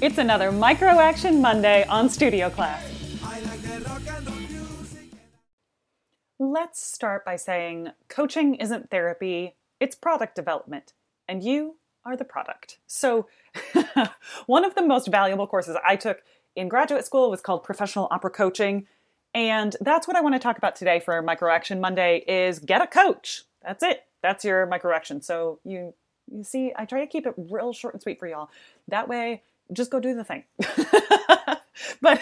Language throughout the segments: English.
It's another Micro Action Monday on Studio Class. Let's start by saying coaching isn't therapy, it's product development, and you are the product. So, one of the most valuable courses I took in graduate school was called Professional Opera Coaching, and that's what I want to talk about today for Micro Action Monday is get a coach. That's it. That's your micro action. So you you see, I try to keep it real short and sweet for y'all. That way just go do the thing. but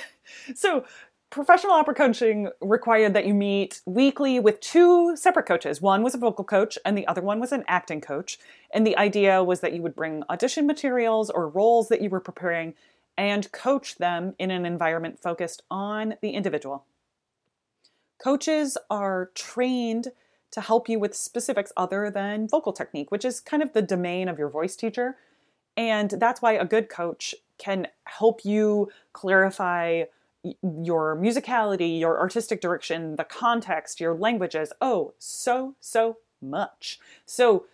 so professional opera coaching required that you meet weekly with two separate coaches. One was a vocal coach and the other one was an acting coach. And the idea was that you would bring audition materials or roles that you were preparing and coach them in an environment focused on the individual. Coaches are trained to help you with specifics other than vocal technique, which is kind of the domain of your voice teacher. And that's why a good coach can help you clarify your musicality, your artistic direction, the context, your languages. Oh, so, so much. So,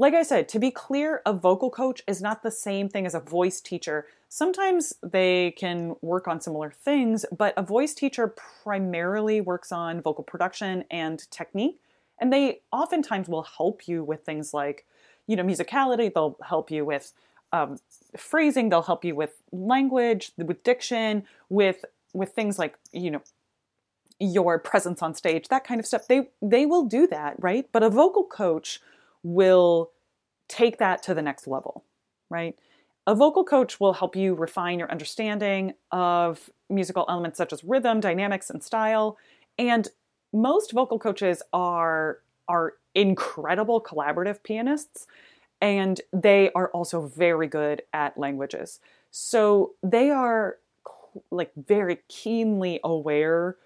like I said, to be clear, a vocal coach is not the same thing as a voice teacher. Sometimes they can work on similar things, but a voice teacher primarily works on vocal production and technique. And they oftentimes will help you with things like, you know, musicality. They'll help you with um, phrasing. They'll help you with language, with diction, with with things like you know your presence on stage, that kind of stuff. They they will do that, right? But a vocal coach will take that to the next level, right? A vocal coach will help you refine your understanding of musical elements such as rhythm, dynamics, and style. And most vocal coaches are are incredible collaborative pianists and they are also very good at languages. So they are like very keenly aware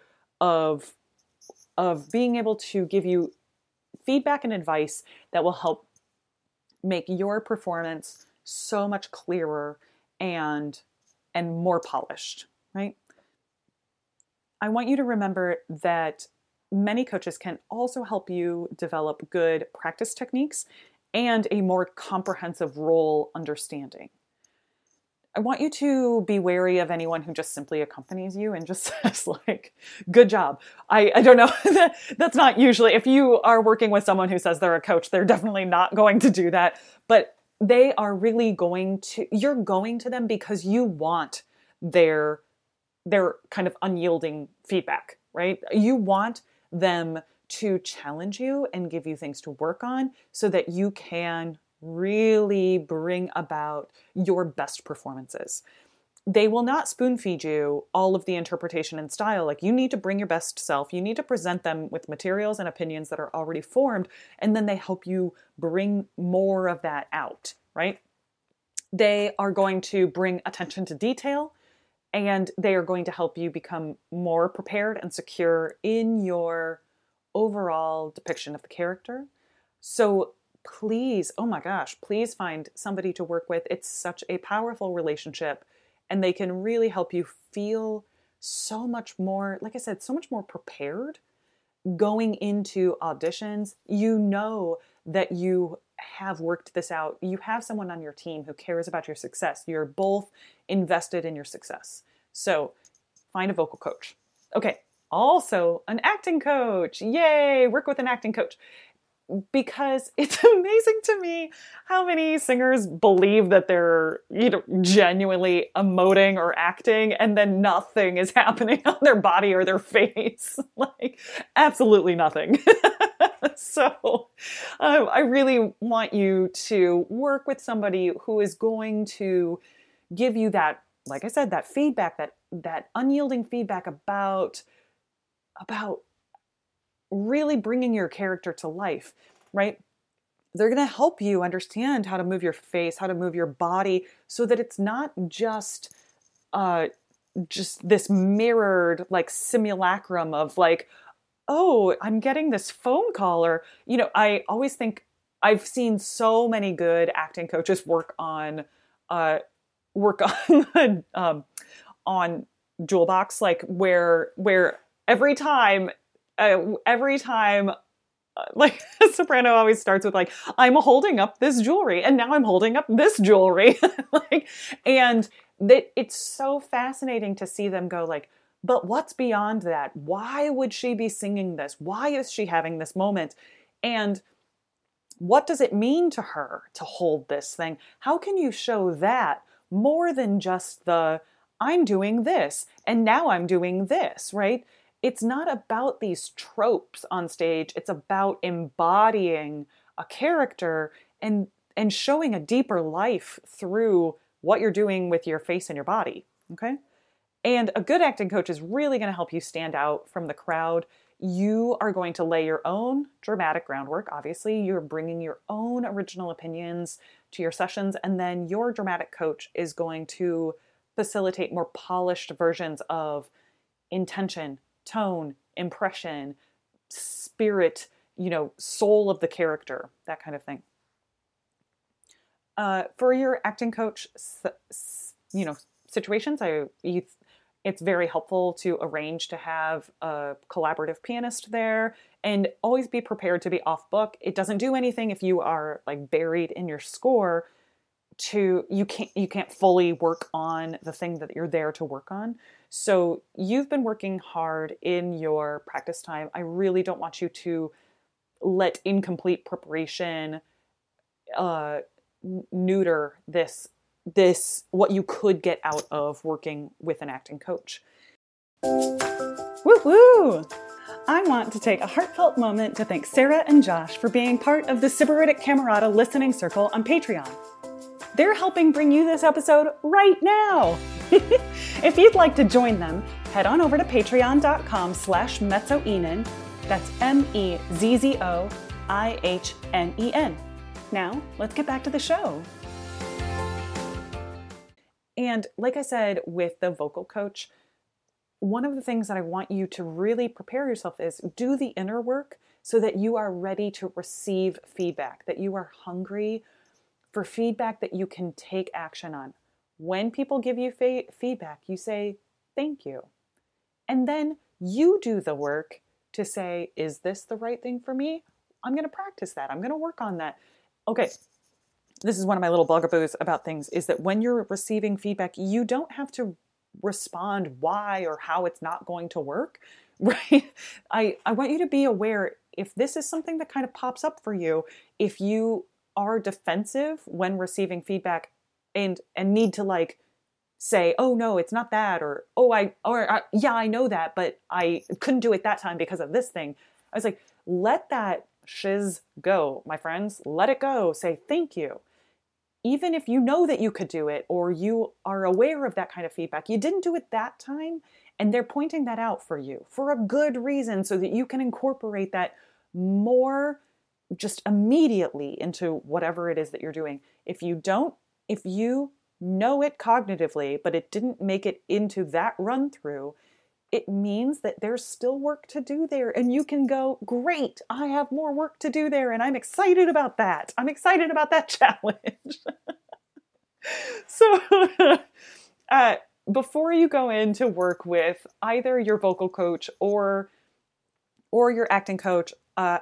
of of being able to give you feedback and advice that will help make your performance so much clearer and and more polished, right? I want you to remember that many coaches can also help you develop good practice techniques and a more comprehensive role understanding. I want you to be wary of anyone who just simply accompanies you and just says, like, good job. I, I don't know. That's not usually, if you are working with someone who says they're a coach, they're definitely not going to do that. But they are really going to, you're going to them because you want their, their kind of unyielding feedback, right? You want them to challenge you and give you things to work on so that you can really bring about your best performances. They will not spoon feed you all of the interpretation and style. Like, you need to bring your best self. You need to present them with materials and opinions that are already formed, and then they help you bring more of that out, right? They are going to bring attention to detail and they are going to help you become more prepared and secure in your overall depiction of the character. So please, oh my gosh, please find somebody to work with. It's such a powerful relationship, and they can really help you feel so much more, like I said, so much more prepared going into auditions. You know that you have worked this out. You have someone on your team who cares about your success. You're both invested in your success. So find a vocal coach. Okay, also an acting coach. Yay, work with an acting coach. Because it's amazing to me how many singers believe that they're you know genuinely emoting or acting and then nothing is happening on their body or their face. like absolutely nothing. so um, I really want you to work with somebody who is going to give you that, like I said, that feedback, that that unyielding feedback about about really bringing your character to life, right? They're going to help you understand how to move your face, how to move your body so that it's not just uh just this mirrored like simulacrum of like oh, I'm getting this phone call or you know, I always think I've seen so many good acting coaches work on uh work on um on jewel box, like where where every time uh, every time like soprano always starts with like i'm holding up this jewelry and now i'm holding up this jewelry. Like and that it's so fascinating to see them go like but what's beyond that? Why would she be singing this? Why is she having this moment? And what does it mean to her to hold this thing? How can you show that more than just the i'm doing this and now i'm doing this right? It's not about these tropes on stage. It's about embodying a character and and showing a deeper life through what you're doing with your face and your body okay and a good acting coach is really going to help you stand out from the crowd you are going to lay your own dramatic groundwork obviously you're bringing your own original opinions to your sessions and then your dramatic coach is going to facilitate more polished versions of intention tone, impression, spirit, you know, soul of the character, that kind of thing. Uh, for your acting coach, you know, situations, I you, it's very helpful to arrange to have a collaborative pianist there and always be prepared to be off book. It doesn't do anything if you are like buried in your score to you can't you can't fully work on the thing that you're there to work on. So you've been working hard in your practice time. I really don't want you to let incomplete preparation uh, neuter this this what you could get out of working with an acting coach. Woo woo! I want to take a heartfelt moment to thank Sarah and Josh for being part of the Sybaritic Camerata listening circle on Patreon. They're helping bring you this episode right now. if you'd like to join them, head on over to patreon.com slash mezzoihnen. That's M-E-Z-Z-O-I-H-N-E-N. Now, let's get back to the show. And like I said with the vocal coach, one of the things that I want you to really prepare yourself is do the inner work so that you are ready to receive feedback, that you are hungry for feedback that you can take action on. When people give you fa- feedback, you say, Thank you. And then you do the work to say, Is this the right thing for me? I'm going to practice that. I'm going to work on that. Okay. This is one of my little bugaboos about things is that when you're receiving feedback, you don't have to respond why or how it's not going to work, right? I, I want you to be aware if this is something that kind of pops up for you, if you are defensive when receiving feedback and and need to like say oh no it's not that or oh i or uh, yeah i know that but i couldn't do it that time because of this thing i was like let that shiz go my friends. Let it go. Say thank you even if you know that you could do it or you are aware of that kind of feedback you didn't do it that time and they're pointing that out for you for a good reason so that you can incorporate that more just immediately into whatever it is that you're doing. If you don't, if you know it cognitively, but it didn't make it into that run through, it means that there's still work to do there. And you can go, great, I have more work to do there. And I'm excited about that. I'm excited about that challenge. so, uh, before you go in to work with either your vocal coach or or your acting coach, uh,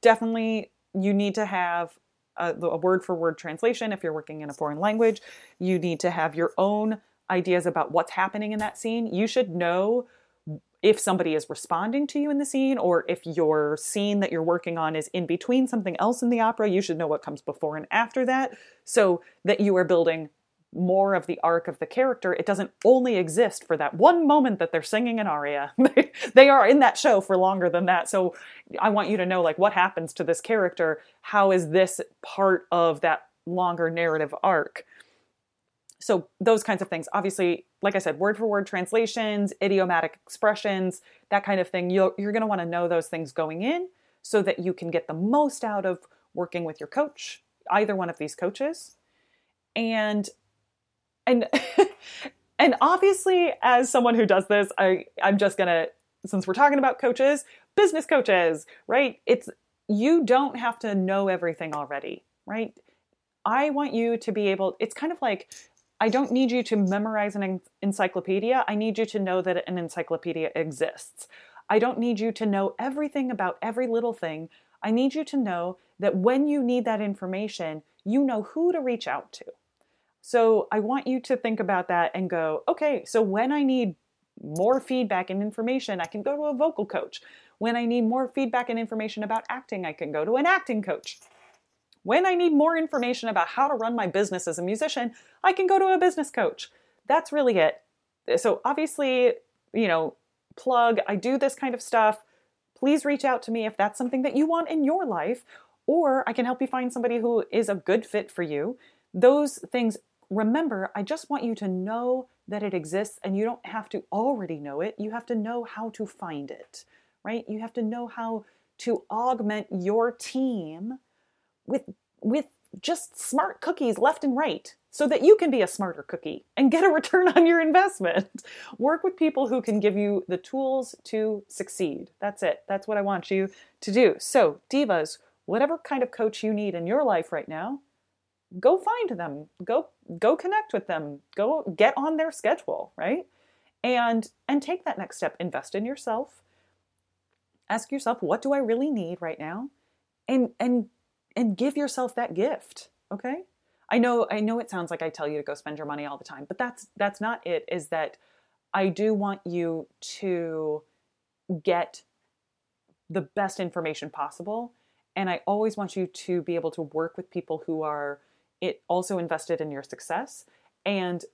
definitely you need to have a, a word for word translation if you're working in a foreign language. You need to have your own ideas about what's happening in that scene. You should know if somebody is responding to you in the scene or if your scene that you're working on is in between something else in the opera. You should know what comes before and after that so that you are building more of the arc of the character. It doesn't only exist for that one moment that they're singing an aria. they are in that show for longer than that. So I want you to know like what happens to this character? How is this part of that longer narrative arc? So those kinds of things. Obviously, like I said, word for word translations, idiomatic expressions, that kind of thing. You're, you're going to want to know those things going in so that you can get the most out of working with your coach, either one of these coaches. And and and obviously as someone who does this i i'm just gonna since we're talking about coaches business coaches right it's you don't have to know everything already right i want you to be able it's kind of like i don't need you to memorize an encyclopedia i need you to know that an encyclopedia exists I don't need you to know everything about every little thing. I need you to know that when you need that information, you know who to reach out to. So I want you to think about that and go, okay, so when I need more feedback and information, I can go to a vocal coach. When I need more feedback and information about acting, I can go to an acting coach. When I need more information about how to run my business as a musician, I can go to a business coach. That's really it. So, obviously, you know, plug, I do this kind of stuff. Please reach out to me if that's something that you want in your life, or I can help you find somebody who is a good fit for you. Those things, remember, I just want you to know that it exists and you don't have to already know it. You have to know how to find it, right? You have to know how to augment your team with with just smart cookies left and right so that you can be a smarter cookie and get a return on your investment. Work with people who can give you the tools to succeed. That's it. That's what I want you to do. So, divas, whatever kind of coach you need in your life right now, go find them. Go go connect with them. Go get on their schedule, right? And and take that next step. Invest in yourself. Ask yourself, what do I really need right now? And and and give yourself that gift, okay? I know I know it sounds like I tell you to go spend your money all the time, but that's that's not it is that I do want you to get the best information possible and I always want you to be able to work with people who are it also invested in your success and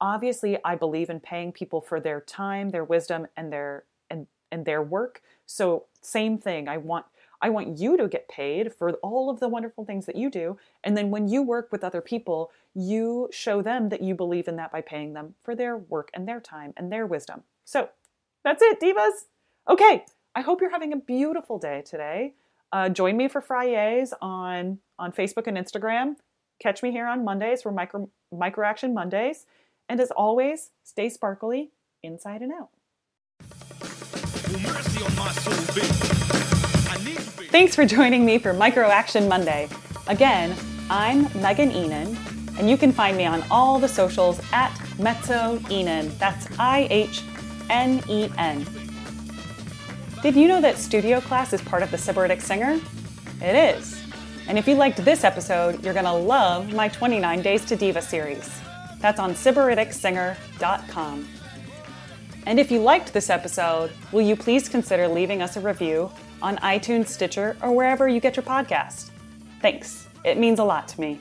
obviously I believe in paying people for their time, their wisdom and their and and their work. So same thing, I want I want you to get paid for all of the wonderful things that you do. And then when you work with other people, you show them that you believe in that by paying them for their work and their time and their wisdom. So that's it, divas. Okay, I hope you're having a beautiful day today. Uh, join me for Fridays on, on Facebook and Instagram. Catch me here on Mondays for micro, micro Action Mondays. And as always, stay sparkly inside and out. Thanks for joining me for Micro Action Monday. Again, I'm Megan Ihnen, and you can find me on all the socials at Mezzo Ihnen. That's I H N E N. Did you know that studio class is part of the Sybaritic Singer? It is. And if you liked this episode, you're going to love my 29 Days to Diva series. That's on SybariticSinger.com. And if you liked this episode, will you please consider leaving us a review on iTunes, Stitcher, or wherever you get your podcast. Thanks. It means a lot to me.